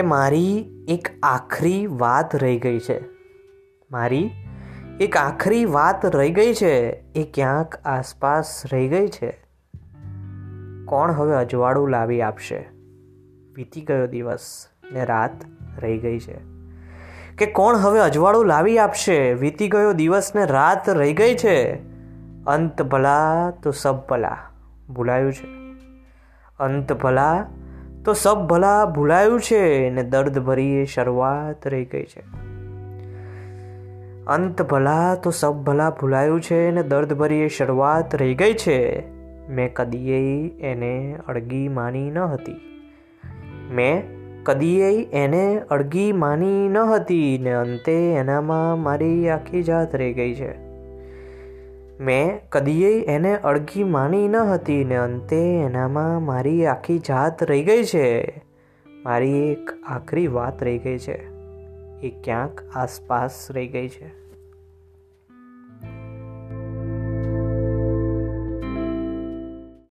કે મારી એક આખરી વાત રહી ગઈ છે. મારી એક આખરી વાત રહી ગઈ છે એ ક્યાંક આસપાસ રહી ગઈ છે. કોણ હવે અજવાળું લાવી આપશે? વીતી ગયો દિવસ ને રાત રહી ગઈ છે. કે કોણ હવે અજવાળું લાવી આપશે? વીતી ગયો દિવસ ને રાત રહી ગઈ છે. અંત ભલા તો સબ ભલા, ભૂલાયું છે. અંત ભલા તો સબ ભલા ભૂલાયું છે ને દર્દ ભરી શરૂઆત રહી ગઈ છે. અંત ભલા તો સબ ભલા ભૂલાયું છે ને દર્દ ભરી શરૂઆત રહી ગઈ છે. મેં કદીએ એને અડગી માની ન હતી. મેં કદીએ એને અડગી માની ન હતી ને અંતે એનામાં મારી આખી જાત રહી ગઈ છે. મેં કદીએ એને અળગી માની ન હતી ને અંતે એનામાં મારી આખી જાત રહી ગઈ છે. મારી એક આખરી વાત રહી ગઈ છે. એ ક્યાંક આસપાસ રહી ગઈ છે.